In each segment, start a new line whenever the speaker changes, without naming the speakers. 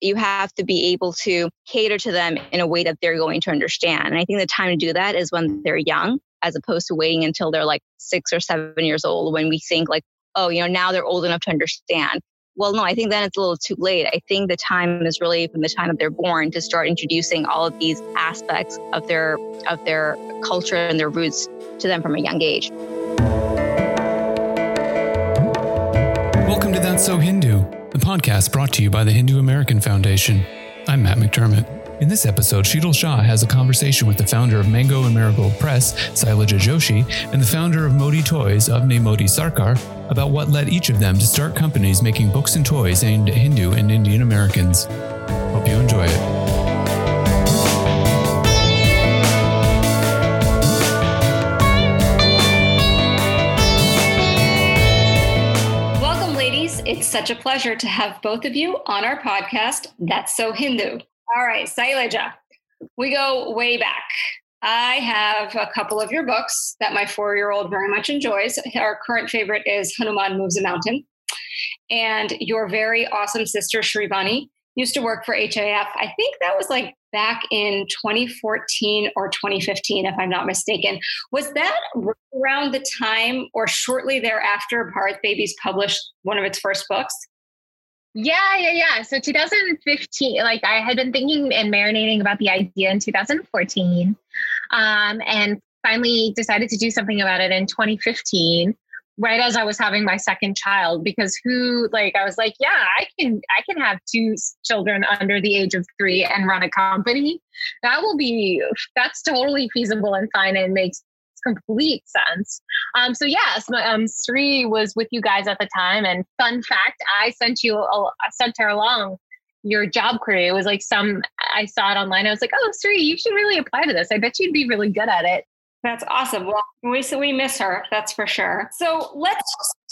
you have to be able to cater to them in a way that they're going to understand. And I think the time to do that is when they're young, as opposed to waiting until they're like six or seven years old when we think like, oh, you know, now they're old enough to understand. Well, no, I think then it's a little too late. I think the time is really from the time that they're born to start introducing all of these aspects of their of their culture and their roots to them from a young age.
Welcome to That's So Hindu, the podcast brought to you by the Hindu American Foundation. I'm Matt McDermott. In this episode, Sheetal Shah has a conversation with the founder of Mango and Marigold Press, Sailaja Joshi, and the founder of Modi Toys, Avni Modi Sarkar, about what led each of them to start companies making books and toys aimed at Hindu and Indian Americans. Hope you enjoy it.
Such a pleasure to have both of you on our podcast, That's So Hindu. All right, Sailaja, we go way back. I have a couple of your books that my four year old very much enjoys. Our current favorite is Hanuman Moves a Mountain. And your very awesome sister, Shrivani, used to work for HAF. I think that was like back in 2014 or 2015, if I'm not mistaken. Was that around the time or shortly thereafter Bharat Babies published one of its first books?
Yeah, yeah, yeah. So 2015, like I had been thinking and marinating about the idea in 2014, um, and finally decided to do something about it in 2015 right as I was having my second child because who like I was like yeah I can I can have two children under the age of 3 and run a company that will be that's totally feasible and fine and makes complete sense. Um, so yes, my, um, Sri was with you guys at the time, and fun fact, I sent you, a, I sent her along your job query. It was like some, I saw it online. I was like, oh, Sri, you should really apply to this. I bet you'd be really good at it.
That's awesome. Well, we so we miss her, that's for sure. So let's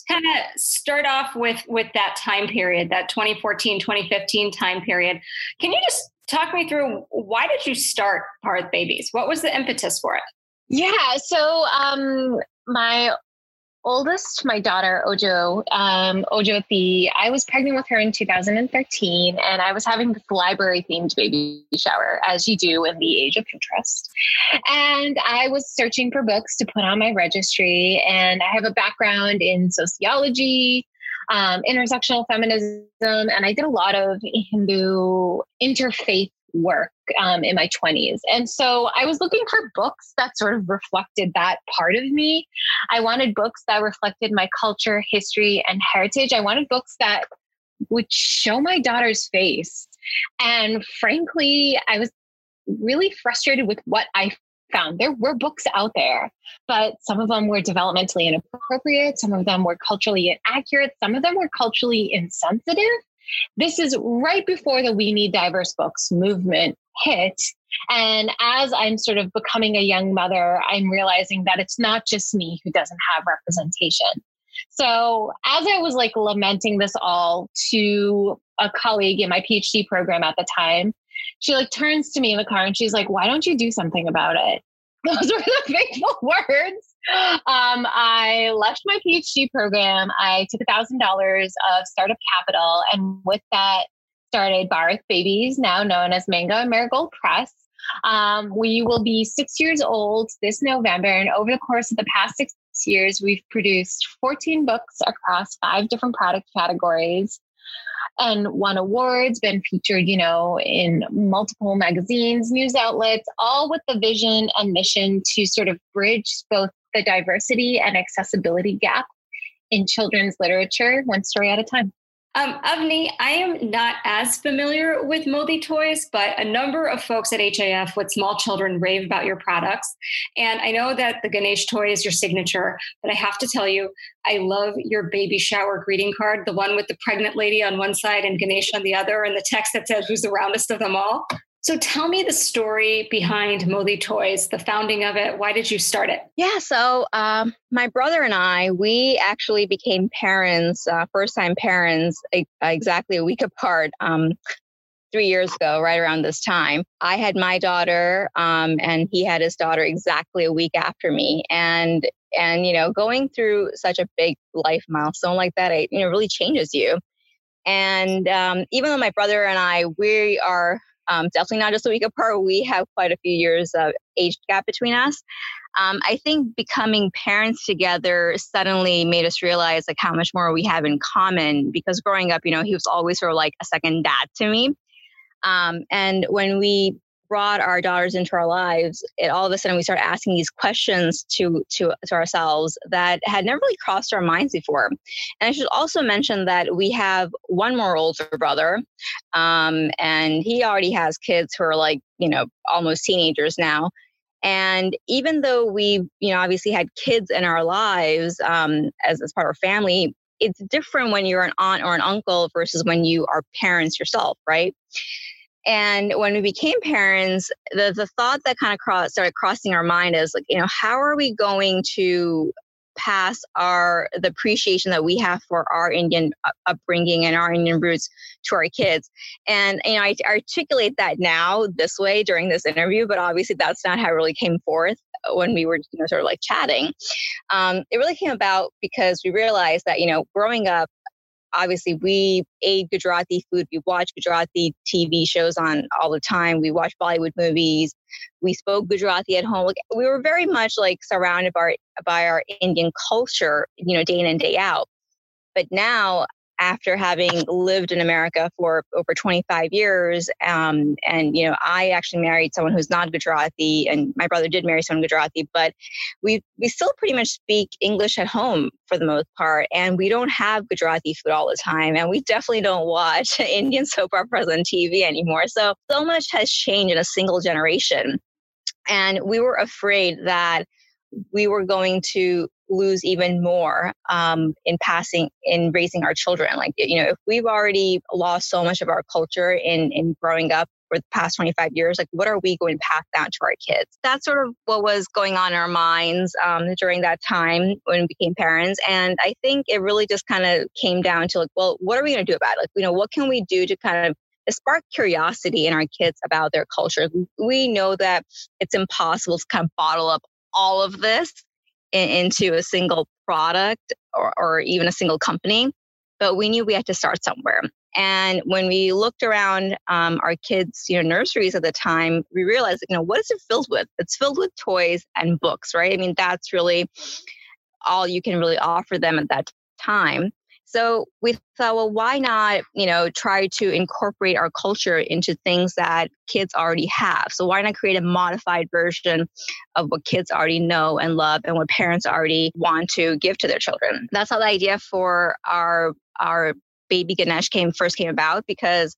kind of start off with with that time period, that 2014, 2015 time period. Can you just talk me through why did you start Bharat Babies? What was the impetus for it?
Yeah. So um, my oldest, my daughter Ojo, um, Ojo the, I was pregnant with her in 2013, and I was having this library themed baby shower, as you do in the age of Pinterest. And I was searching for books to put on my registry, and I have a background in sociology. Um, intersectional feminism, and I did a lot of Hindu interfaith work um, in my 20s. And so I was looking for books that sort of reflected that part of me. I wanted books that reflected my culture, history, and heritage. I wanted books that would show my daughter's face. And frankly, I was really frustrated with what I found. There were books out there, but some of them were developmentally inappropriate, some of them were culturally inaccurate, some of them were culturally insensitive. This is right before the We Need Diverse Books movement hit. And as I'm sort of becoming a young mother, I'm realizing that it's not just me who doesn't have representation. So as I was like lamenting this all to a colleague in my PhD program at the time, she like turns to me in the car and she's like, why don't you do something about it? Those were the fateful words um, I left my PhD program. I took $1,000 of startup capital, and with that, started Bharat Babies, now known as Mango and Marigold Press. Um, we will be six years old this November, and over the course of the past six years, we've produced 14 books across five different product categories and won awards, been featured, you know, in multiple magazines, news outlets, all with the vision and mission to sort of bridge both the diversity and accessibility gap in children's literature, one story at a time.
Um, Avni, I am not as familiar with Modi Toys, but a number of folks at HAF with small children rave about your products. And I know that the Ganesh toy is your signature, but I have to tell you, I love your baby shower greeting card, the one with the pregnant lady on one side and Ganesh on the other, and the text that says, Who's the roundest of them all? So tell me the story behind Modi Toys, the founding of it. Why did you start it?
Yeah, so um, my brother and I, we actually became parents, uh, first time parents, exactly a week apart. Um, three years ago, right around this time. I had my daughter, um, and he had his daughter exactly a week after me. And and you know, going through such a big life milestone like that, it you know really changes you. And um, even though my brother and I, we are um, definitely not just a week apart, we have quite a few years of age gap between us. Um, I think becoming parents together suddenly made us realize like how much more we have in common because growing up, you know, he was always sort of like a second dad to me. Um, and when we brought our daughters into our lives, it all of a sudden we started asking these questions to to to ourselves that had never really crossed our minds before. And I should also mention that we have one more older brother, um, and he already has kids who are like you know almost teenagers now. And even though we, you know, obviously had kids in our lives um, as, as part of our family, it's different when you're an aunt or an uncle versus when you are parents yourself, right? And when we became parents, the, the thought that kind of cross, started crossing our mind is like, you know, how are we going to pass our the appreciation that we have for our Indian upbringing and our Indian roots to our kids. And you know, I articulate that now this way during this interview, but obviously that's not how it really came forth when we were you know sort of like chatting. Um, it really came about because we realized that you know growing up obviously we ate Gujarati food. We watched Gujarati TV shows on all the time. We watched Bollywood movies. We spoke Gujarati at home. Like we were very much like surrounded by by our Indian culture, you know, day in and day out. But now after having lived in America for over 25 years. Um, and, you know, I actually married someone who's not Gujarati, and my brother did marry someone Gujarati, but we, we still pretty much speak English at home for the most part. And we don't have Gujarati food all the time. And we definitely don't watch Indian soap operas on TV anymore. So, so much has changed in a single generation. And we were afraid that we were going to lose even more um, in passing in raising our children. Like you know if we've already lost so much of our culture in in growing up for the past 25 years like what are we going to pass down to our kids? That's sort of what was going on in our minds um, during that time when we became parents. And i think it really just kind of came down to like well what are we going to do about it? Like you know what can we do to kind of spark curiosity in our kids about their culture. We know that it's impossible to kind of bottle up all of this in, into a single product or, or even a single company, but we knew we had to start somewhere. And when we looked around um, our kids' you know nurseries at the time, we realized you know what is it filled with? It's filled with toys and books, right? I mean that's really all you can really offer them at that time. So we thought, well, why not, you know, try to incorporate our culture into things that kids already have? So why not create a modified version of what kids already know and love and what parents already want to give to their children? That's how the idea for our our baby Ganesh came first came about because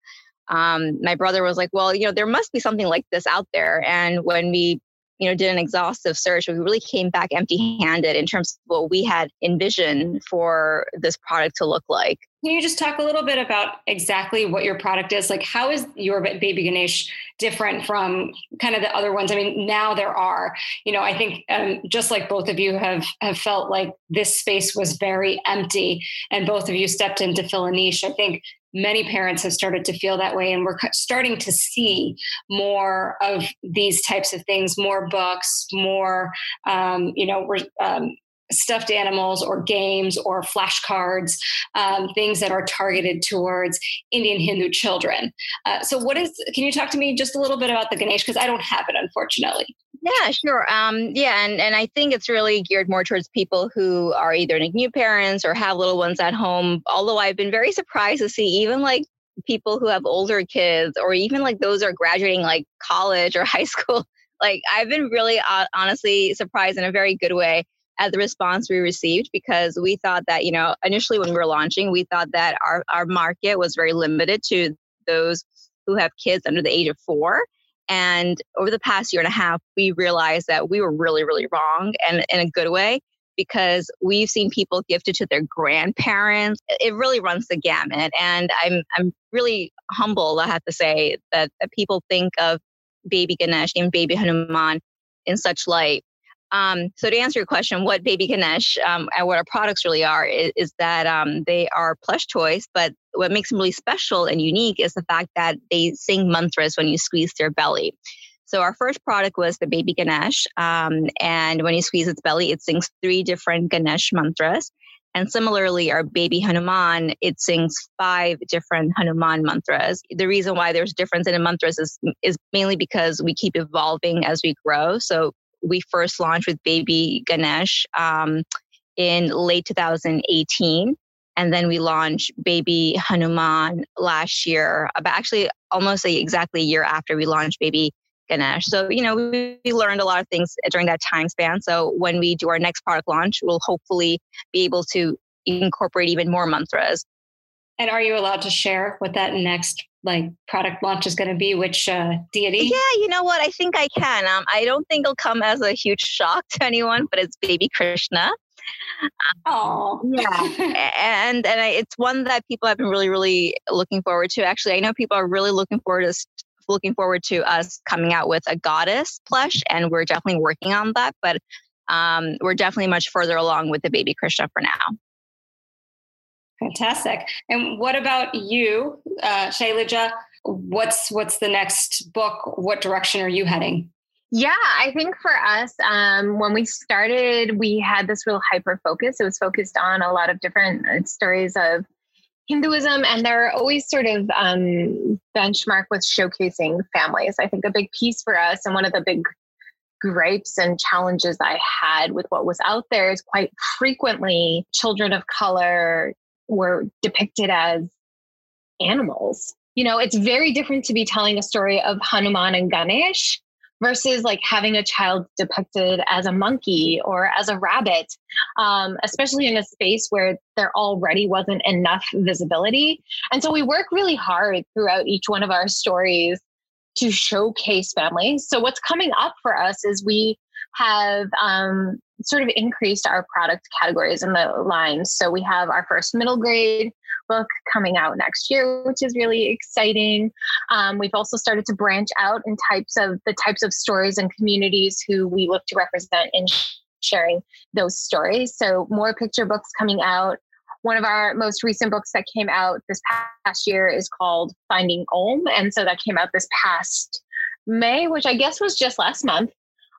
um, my brother was like, well, you know, there must be something like this out there. And when we you know, did an exhaustive search. We really came back empty handed in terms of what we had envisioned for this product to look like.
Can you just talk a little bit about exactly what your product is? Like, how is your Baby Ganesh different from kind of the other ones? I mean, now there are, you know, I think um, just like both of you have have felt like this space was very empty, and both of you stepped in to fill a niche. I think many parents have started to feel that way and we're starting to see more of these types of things more books more um, you know we're um, stuffed animals or games or flashcards, um, things that are targeted towards Indian Hindu children. Uh, so, what is? Can you talk to me just a little bit about the Ganesh because I don't have it, unfortunately.
Yeah, sure. Um, yeah, and, and I think it's really geared more towards people who are either new parents or have little ones at home. Although I've been very surprised to see even like people who have older kids or even like those are graduating like college or high school. Like I've been really uh, honestly surprised in a very good way at the response we received because we thought that, you know, initially when we were launching, we thought that our, our market was very limited to those who have kids under the age of four. And over the past year and a half, we realized that we were really, really wrong and in a good way because we've seen people gifted to their grandparents. It really runs the gamut. And I'm, I'm really humbled, I have to say, that, that people think of baby Ganesh and baby Hanuman in such light. Um, so to answer your question, what Baby Ganesh um, and what our products really are is, is that um, they are plush toys, but what makes them really special and unique is the fact that they sing mantras when you squeeze their belly. So our first product was the Baby Ganesh, um, and when you squeeze its belly, it sings three different Ganesh mantras. And similarly, our baby Hanuman, it sings five different Hanuman mantras. The reason why there's difference in the mantras is, is mainly because we keep evolving as we grow. So we first launched with baby Ganesh um, in late 2018. And then we launched Baby Hanuman last year, about actually almost a, exactly a year after we launched Baby Ganesh. So, you know, we, we learned a lot of things during that time span. So when we do our next product launch, we'll hopefully be able to incorporate even more mantras.
And are you allowed to share what that next like product launch is going to be? Which uh, deity?
Yeah, you know what? I think I can. Um, I don't think it'll come as a huge shock to anyone, but it's Baby Krishna.
Oh,
yeah, and and I, it's one that people have been really, really looking forward to. Actually, I know people are really looking forward to looking forward to us coming out with a goddess plush, and we're definitely working on that. But um, we're definitely much further along with the baby Krishna for now.
Fantastic. And what about you, uh, Shailaja? What's what's the next book? What direction are you heading?
Yeah, I think for us, um, when we started, we had this real hyper focus. It was focused on a lot of different uh, stories of Hinduism, and they're always sort of um, benchmark with showcasing families. I think a big piece for us, and one of the big gripes and challenges I had with what was out there is quite frequently children of color were depicted as animals. You know, it's very different to be telling a story of Hanuman and Ganesh versus like having a child depicted as a monkey or as a rabbit, um, especially in a space where there already wasn't enough visibility. And so we work really hard throughout each one of our stories to showcase families. So what's coming up for us is we have um, sort of increased our product categories in the lines. So we have our first middle grade book coming out next year, which is really exciting. Um, we've also started to branch out in types of the types of stories and communities who we look to represent in sharing those stories. So more picture books coming out. One of our most recent books that came out this past year is called Finding Om. And so that came out this past May, which I guess was just last month.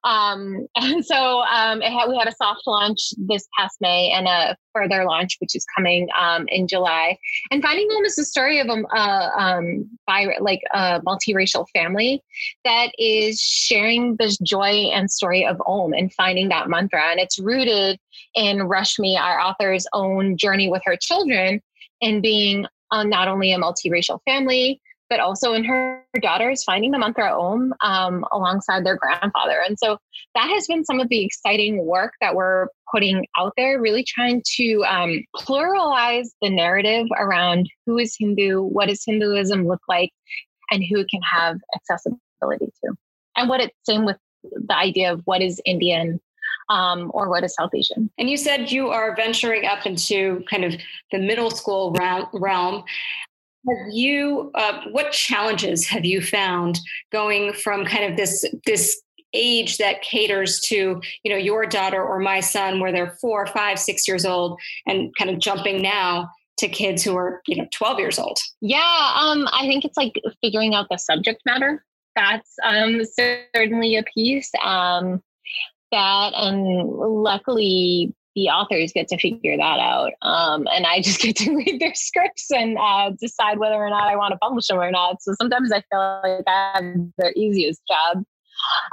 Um, and so um, had, we had a soft launch this past May and a further launch, which is coming um, in July. And Finding Om is the story of a um, bi- like a multiracial family that is sharing this joy and story of Om and finding that mantra. And it's rooted in Rashmi, our author's own journey with her children and being uh, not only a multiracial family, but also in her daughters finding the mantra Om um, alongside their grandfather. And so that has been some of the exciting work that we're putting out there, really trying to um, pluralize the narrative around who is Hindu, what does Hinduism look like, and who can have accessibility to. And what it's same with the idea of what is Indian um, or what is South Asian.
And you said you are venturing up into kind of the middle school realm. Have you? Uh, what challenges have you found going from kind of this this age that caters to you know your daughter or my son, where they're four, five, six years old, and kind of jumping now to kids who are you know 12 years old?
Yeah, um, I think it's like figuring out the subject matter. That's um, certainly a piece. Um, that and luckily the authors get to figure that out. Um, and I just get to read their scripts and uh, decide whether or not I want to publish them or not. So sometimes I feel like I have the easiest job.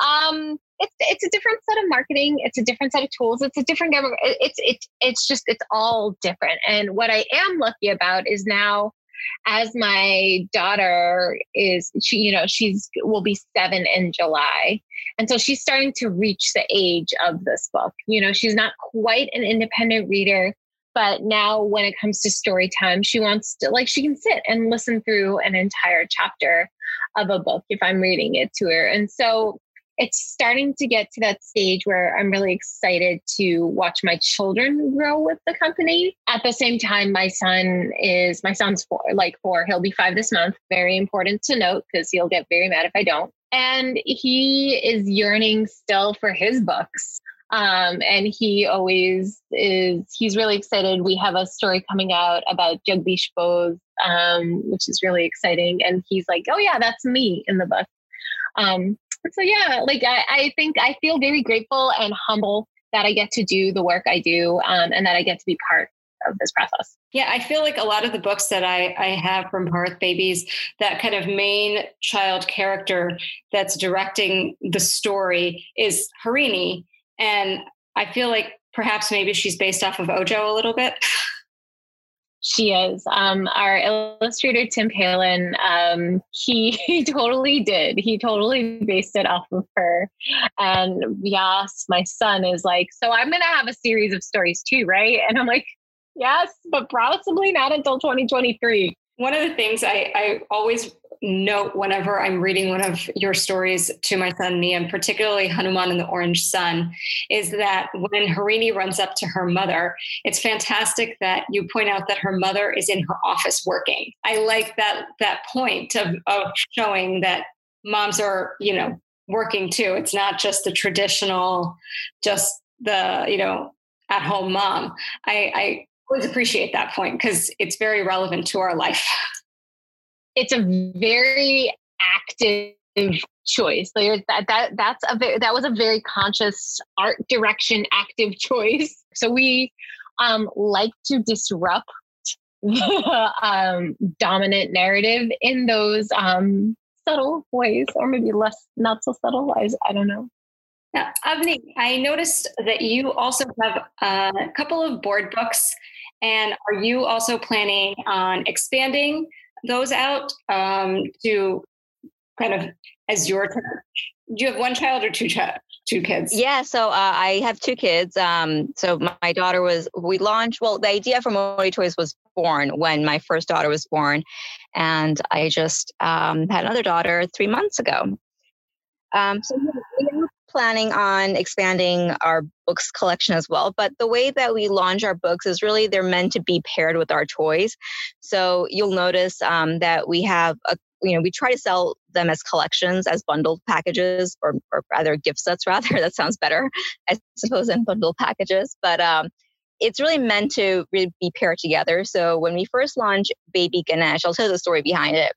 Um, it's it's a different set of marketing. It's a different set of tools. It's a different It's it's it's just it's all different. And what I am lucky about is now as my daughter is she you know she's will be 7 in July. And so she's starting to reach the age of this book. You know she's not quite an independent reader but now when it comes to story time she wants to like she can sit and listen through an entire chapter of a book if i'm reading it to her. And so it's starting to get to that stage where I'm really excited to watch my children grow with the company. At the same time, my son is my son's four, like four. He'll be five this month. Very important to note because he'll get very mad if I don't. And he is yearning still for his books. Um, and he always is, he's really excited. We have a story coming out about Jagdish Bose, um, which is really exciting. And he's like, oh, yeah, that's me in the book. Um, so yeah, like I, I think I feel very grateful and humble that I get to do the work I do um, and that I get to be part of this process.
Yeah, I feel like a lot of the books that I, I have from Bharat Babies, that kind of main child character that's directing the story is Harini. And I feel like perhaps maybe she's based off of Ojo a little bit.
She is. Um, our illustrator, Tim Palin, um, he, he totally did. He totally based it off of her. And Yas, my son, is like, So I'm going to have a series of stories too, right? And I'm like, Yes, but possibly not until 2023.
One of the things I, I always note whenever I'm reading one of your stories to my son Niam, particularly Hanuman and the Orange Sun, is that when Harini runs up to her mother, it's fantastic that you point out that her mother is in her office working. I like that that point of, of showing that moms are, you know, working too. It's not just the traditional, just the, you know, at home mom. I, I always appreciate that point because it's very relevant to our life.
it's a very active choice. That that that's a very, that was a very conscious art direction active choice. So we um, like to disrupt the um, dominant narrative in those um, subtle ways, or maybe less not so subtle. I, I don't know.
Now, Avni, I noticed that you also have a couple of board books, and are you also planning on expanding those out um, to kind of as your? Do you have one child or two child? Two kids.
Yeah, so uh, I have two kids. Um, so my, daughter was. We launched. Well, the idea for Modi Toys was born when my first daughter was born, and I just um, had another daughter three months ago. Um, so planning on expanding our books collection as well. But the way that we launch our books is really they're meant to be paired with our toys. So you'll notice um, that we have a you know we try to sell them as collections as bundled packages or, or rather gift sets rather that sounds better i suppose than bundled packages but um, it's really meant to really be paired together so when we first launched baby ganesh i'll tell you the story behind it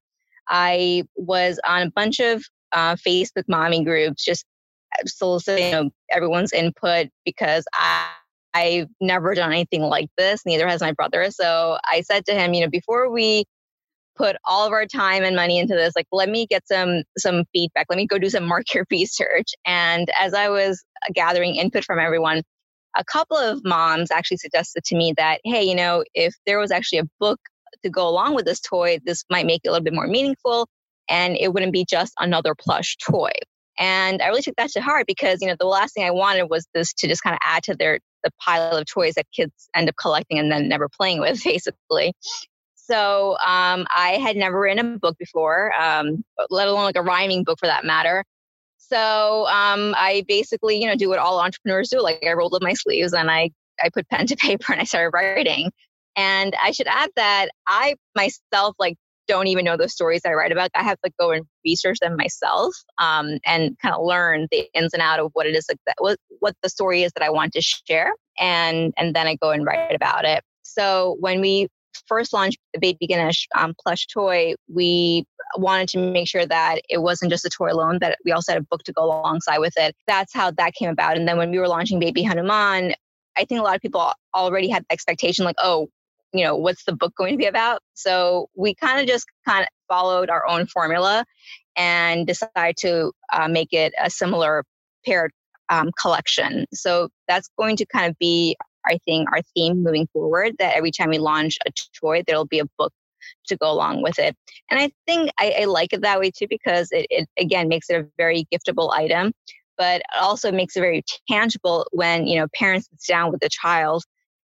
i was on a bunch of uh, facebook mommy groups just soliciting you know, everyone's input because I I've never done anything like this. Neither has my brother. So I said to him, you know, before we put all of our time and money into this, like let me get some some feedback. Let me go do some market research. And as I was uh, gathering input from everyone, a couple of moms actually suggested to me that, hey, you know, if there was actually a book to go along with this toy, this might make it a little bit more meaningful and it wouldn't be just another plush toy. And I really took that to heart because, you know, the last thing I wanted was this to just kind of add to their the pile of toys that kids end up collecting and then never playing with, basically. So um, I had never written a book before, um, let alone like a rhyming book for that matter. So um, I basically, you know, do what all entrepreneurs do. Like I rolled up my sleeves and I I put pen to paper and I started writing. And I should add that I myself like don't even know the stories I write about. I have to go and research them myself um, and kind of learn the ins and out of what it is that, what, what the story is that I want to share. And, and then I go and write about it. So when we first launched the Baby Ganesh um, plush toy, we wanted to make sure that it wasn't just a toy alone, that we also had a book to go alongside with it. That's how that came about. And then when we were launching Baby Hanuman, I think a lot of people already had the expectation like, oh, you know, what's the book going to be about? So we kind of just kind of followed our own formula and decided to uh, make it a similar paired um, collection. So that's going to kind of be, I think, our theme moving forward. That every time we launch a toy, there'll be a book to go along with it. And I think I, I like it that way too because it, it again makes it a very giftable item, but also makes it very tangible when you know parents sit down with the child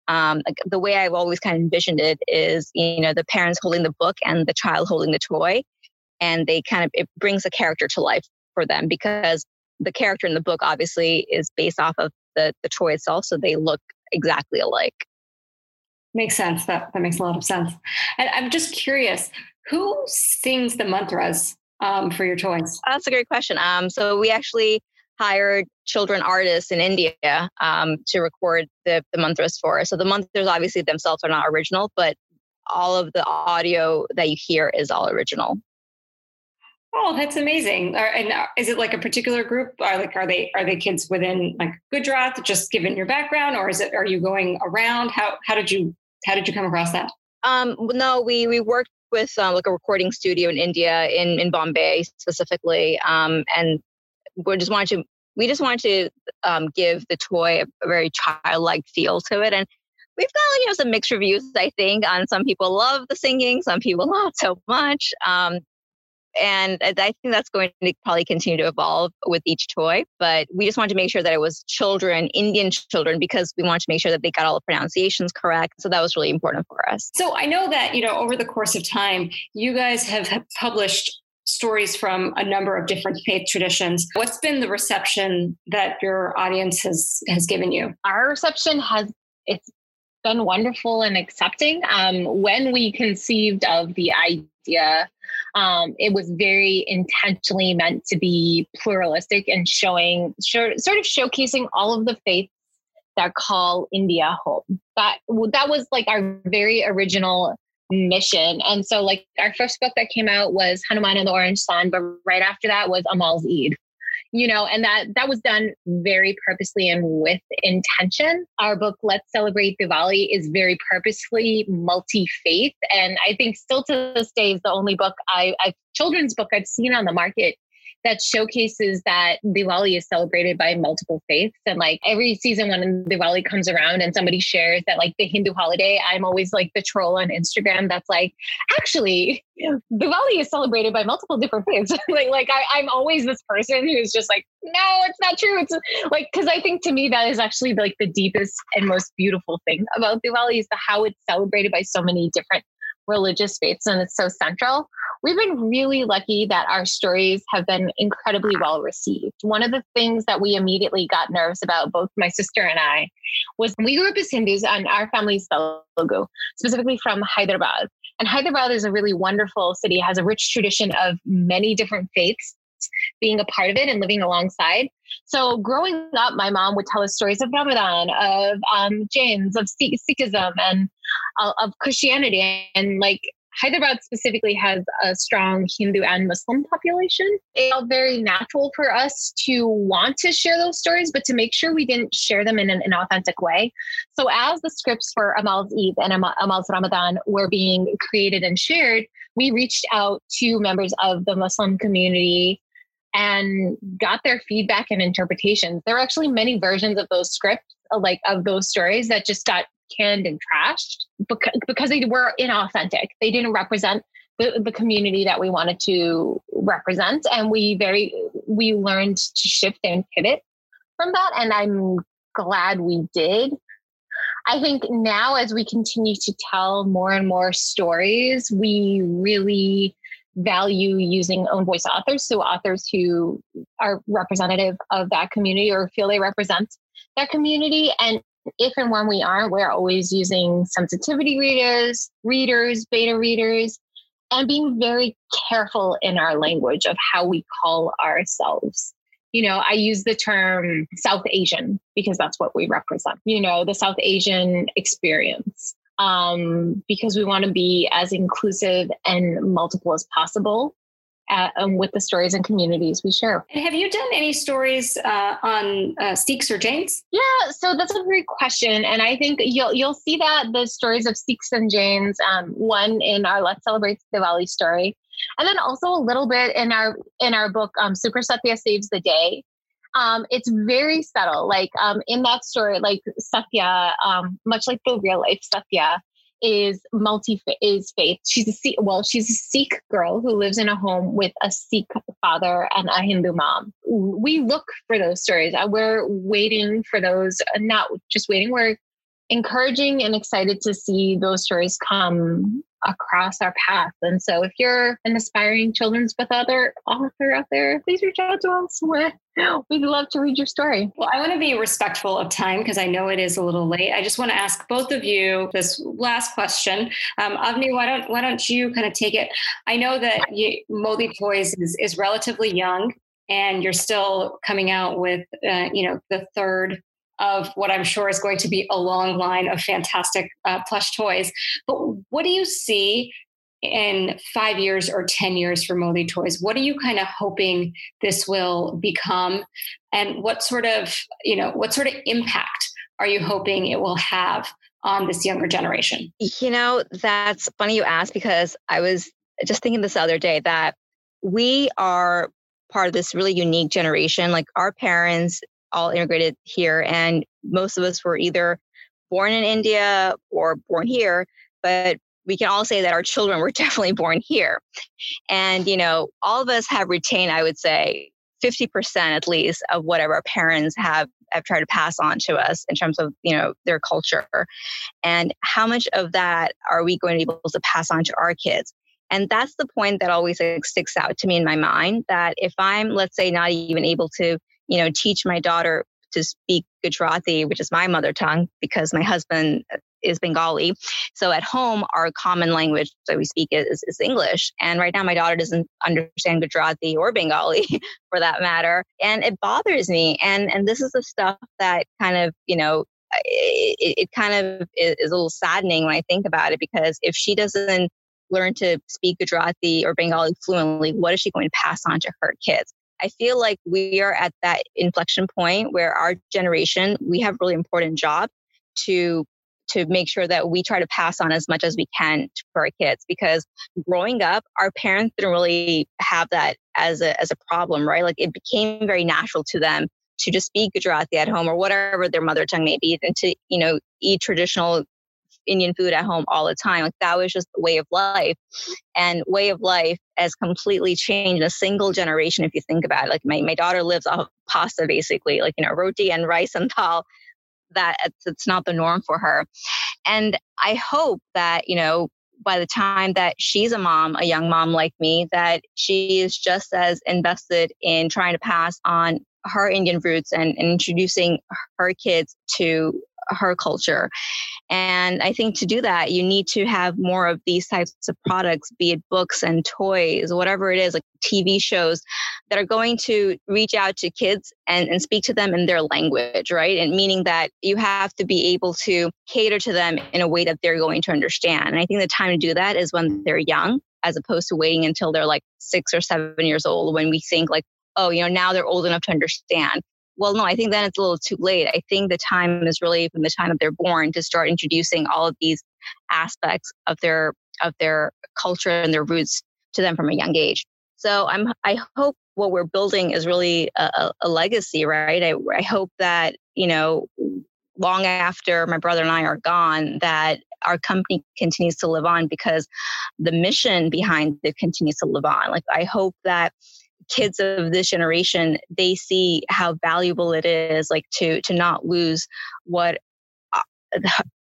um, like the way I've always kind of envisioned it is, you know, the parents holding the book and the child holding the toy, and they kind of it brings a character to life for them because the character in the book obviously is based off of the the toy itself, so they look exactly alike.
Makes sense. That that makes a lot of sense. And I'm just curious, who sings the mantras um, for your toys?
That's a great question. Um, so we actually hired children artists in India um, to record the, the mantras for us. So the mantras obviously themselves are not original, but all of the audio that you hear is all original.
Oh, that's amazing! And uh, is it like a particular group? Are like are they are they kids within like Gujarat? Just given your background, or is it are you going around? How how did you How did you come across that?
Um, no, we we worked with uh, like a recording studio in India, in in Bombay specifically, um, and we just wanted to we just wanted to um, give the toy a, very childlike feel to it, and we've got you know some mixed reviews. I think on some people love the singing, some people not so much. Um, and I think that's going to probably continue to evolve with each toy. But we just wanted to make sure that it was children, Indian children, because we wanted to make sure that they got all the pronunciations correct. So that was really important for us.
So I know that, you know, over the course of time, you guys have published stories from a number of different faith traditions. What's been the reception that your audience has has given you?
Our reception has it's been wonderful and accepting. Um, when we conceived of the idea um, it was very intentionally meant to be pluralistic and showing, sort of showcasing all of the faiths that call India home. That that was like our very original mission. And so, like our first book that came out was Hanuman and the Orange Sun, but right after that was Amal's Eid you know, and that that was done very purposely and with intention. Our book, Let's Celebrate Diwali, is very purposely multi-faith, and I think still to this day is the only book I, I children's book I've seen on the market that showcases that Diwali is celebrated by multiple faiths. And like every season when Diwali comes around and somebody shares that like the Hindu holiday, I'm always like the troll on Instagram that's like, actually, Diwali is celebrated by multiple different faiths. like, like I, I'm always this person who's just like, no, it's not true. It's like because I think to me that is actually like the deepest and most beautiful thing about Diwali is the how it's celebrated by so many different religious faiths and it's so central. We've been really lucky that our stories have been incredibly well received. One of the things that we immediately got nervous about, both my sister and I, was we grew up as Hindus and our family's Telugu, specifically from Hyderabad. And Hyderabad is a really wonderful city, has a rich tradition of many different faiths being a part of it and living alongside. So growing up, my mom would tell us stories of Ramadan, of um, Jains, of Sikhism, and uh, of Christianity. And like Hyderabad specifically has a strong Hindu and Muslim population. It felt very natural for us to want to share those stories, but to make sure we didn't share them in an, authentic way. So, as the scripts for Amal's Eid and Amal's Ramadan were being created and shared, we reached out to members of the Muslim community and got their feedback and interpretations. There were actually many versions of those scripts, uh, like of those stories, that just got canned and trashed because, they were inauthentic. They didn't represent the, the community that we wanted to represent. And we very we learned to shift and pivot from that. And I'm glad we did. I think now as we continue to tell more and more stories, we really value using own voice authors. So authors who are representative of that community or feel they represent that community. And if and when we aren't, we're always using sensitivity readers, readers, beta readers, and being very careful in our language of how we call ourselves. You know, I use the term South Asian because that's what we represent, you know, the South Asian experience um, because we want to be as inclusive and multiple as possible at, um, with the stories and communities we share.
And have you done any stories uh, on uh, Sikhs or Jains?
Yeah, so that's a great question, and I think you'll you'll see that the stories of Sikhs and Jains, um, one in our Let's Celebrate Diwali story, and then also a little bit in our in our book um, Super Satya Saves the Day um, it's very subtle. Like um, in that story, like Satya, um, much like the real life Satya, is multi is faith. She's a Sikh, well, she's a Sikh girl who lives in a home with a Sikh father and a Hindu mom. We look for those stories. Uh, we're waiting for those. Uh, not just waiting. We're encouraging and excited to see those stories come across our path. And so if you're an aspiring children's book author, author out there, please reach out to us. We'd love to read your story.
Well, I want to be respectful of time because I know it is a little late. I just want to ask both of you this last question. Um, Avni, why don't why don't you kind of take it? I know that you, Modi Toys is, is relatively young and you're still coming out with uh, you know the third of what I'm sure is going to be a long line of fantastic uh, plush toys. But what do you see in five years or 10 years for Modi Toys? What are you kind of hoping this will become? And what sort of, you know, what sort of impact are you hoping it will have on this younger generation?
You know, that's funny you ask because I was just thinking this other day that we are part of this really unique generation. Like our parents all integrated here, and most of us were either born in India or born here, but we can all say that our children were definitely born here. And, you know, all of us have retained, I would say, 50% at least of whatever our parents have, have tried to pass on to us in terms of, you know, their culture. And how much of that are we going to be able to pass on to our kids? And that's the point that always like, sticks out to me in my mind that if I'm, let's say, not even able to, you know, teach my daughter to speak Gujarati, which is my mother tongue, because my husband is Bengali. So at home, our common language that we speak is, is English. And right now, my daughter doesn't understand Gujarati or Bengali for that matter. And it bothers me. And, and this is the stuff that kind of, you know, it, it kind of is, is a little saddening when I think about it because if she doesn't learn to speak Gujarati or Bengali fluently, what is she going to pass on to her kids? I feel like we are at that inflection point where our generation, we have really important job to to make sure that we try to pass on as much as we can for our kids because growing up our parents didn't really have that as a as a problem right? Like it became very natural to them to just speak gujarati at home or whatever their mother tongue may be and to you know eat traditional indian food at home all the time like that was just the way of life. And way of life has completely changed in a single generation if you think about it. Like my, my daughter lives off pasta basically like you know roti and rice and dal. That it's not the norm for her. And I hope that, you know, by the time that she's a mom, a young mom like me, that she is just as invested in trying to pass on her Indian roots and, and introducing her kids to her culture. And I think to do that, you need to have more of these types of products, be it books and toys, whatever it is, like TV shows that are going to reach out to kids and, and speak to them in their language, right? And meaning that you have to be able to cater to them in a way that they're going to understand. And I think the time to do that is when they're young, as opposed to waiting until they're like six or seven years old when we think like, oh, you know, now they're old enough to understand well, no, I think then it's a little too late. I think the time is really from the time that they're born to start introducing all of these aspects of their of their culture and their roots to them from a young age. So I'm I hope what we're building is really a, a legacy, right? I, I hope that you know long after my brother and I are gone, that our company continues to live on because the mission behind it continues to live on. Like I hope that kids of this generation they see how valuable it is like to to not lose what uh,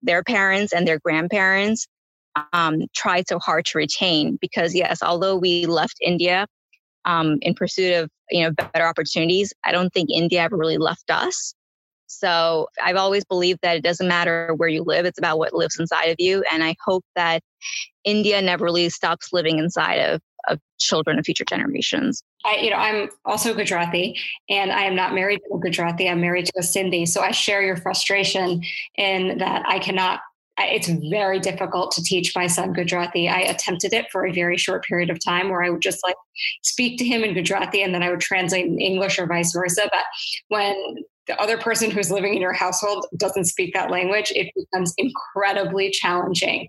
their parents and their grandparents um, tried so hard to retain because yes although we left india um, in pursuit of you know better opportunities i don't think india ever really left us. So i've always believed that it doesn't matter where you live it's about what lives inside of you and i hope that india never really stops living inside of of children of future generations.
I, you know, I'm also Gujarati, and I am not married to a Gujarati. I'm married to a Sindhi, so I share your frustration in that I cannot. It's very difficult to teach my son Gujarati. I attempted it for a very short period of time, where I would just like speak to him in Gujarati, and then I would translate in English or vice versa. But when the other person who's living in your household doesn't speak that language, it becomes incredibly challenging.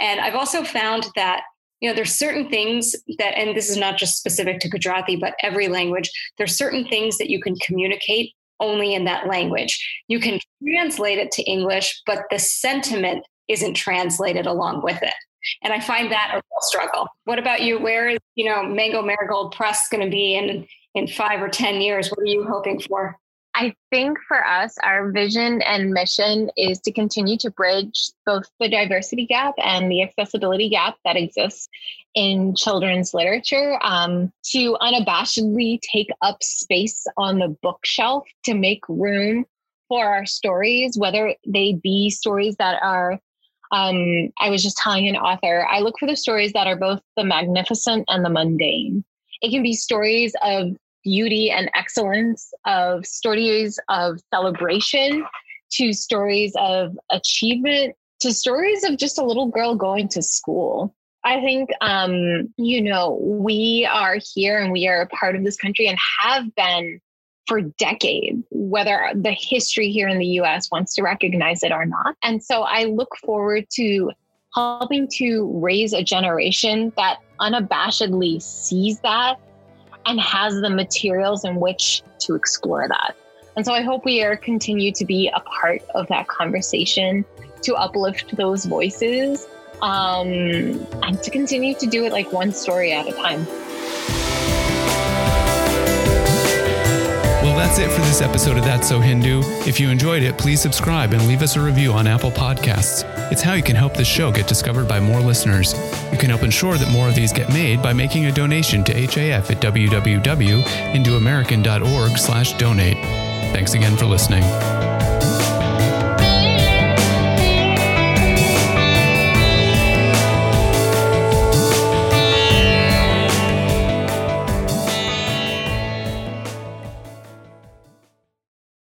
And I've also found that you know there's certain things that and this is not just specific to gujarati but every language there's certain things that you can communicate only in that language. You can translate it to english but the sentiment isn't translated along with it. And i find that a real struggle. What about you? Where is you know mango marigold press going to be in in five or ten years? What are you hoping for
I think for us, our vision and mission is to continue to bridge both the diversity gap and the accessibility gap that exists in children's literature, um, to unabashedly take up space on the bookshelf to make room for our stories, whether they be stories that are. Um, I was just telling an author, I look for the stories that are both the magnificent and the mundane. It can be stories of beauty and excellence, of stories of celebration, to stories of achievement, to stories of just a little girl going to school. I think, um, you know, we are here and we are a part of this country and have been for decades, whether the history here in the US wants to recognize it or not. And so I look forward to helping to raise a generation that unabashedly sees that and has the materials in which to explore that. And so I hope we are continue to be a part of that conversation to uplift those voices um, and to continue to do it like one story at a time.
That's it for this episode of That's So Hindu. If you enjoyed it, please subscribe and leave us a review on Apple Podcasts. It's how you can help this show get discovered by more listeners. You can help ensure that more of these get made by making a donation to HAF at www.hinduamerican.org slash donate. Thanks again for listening.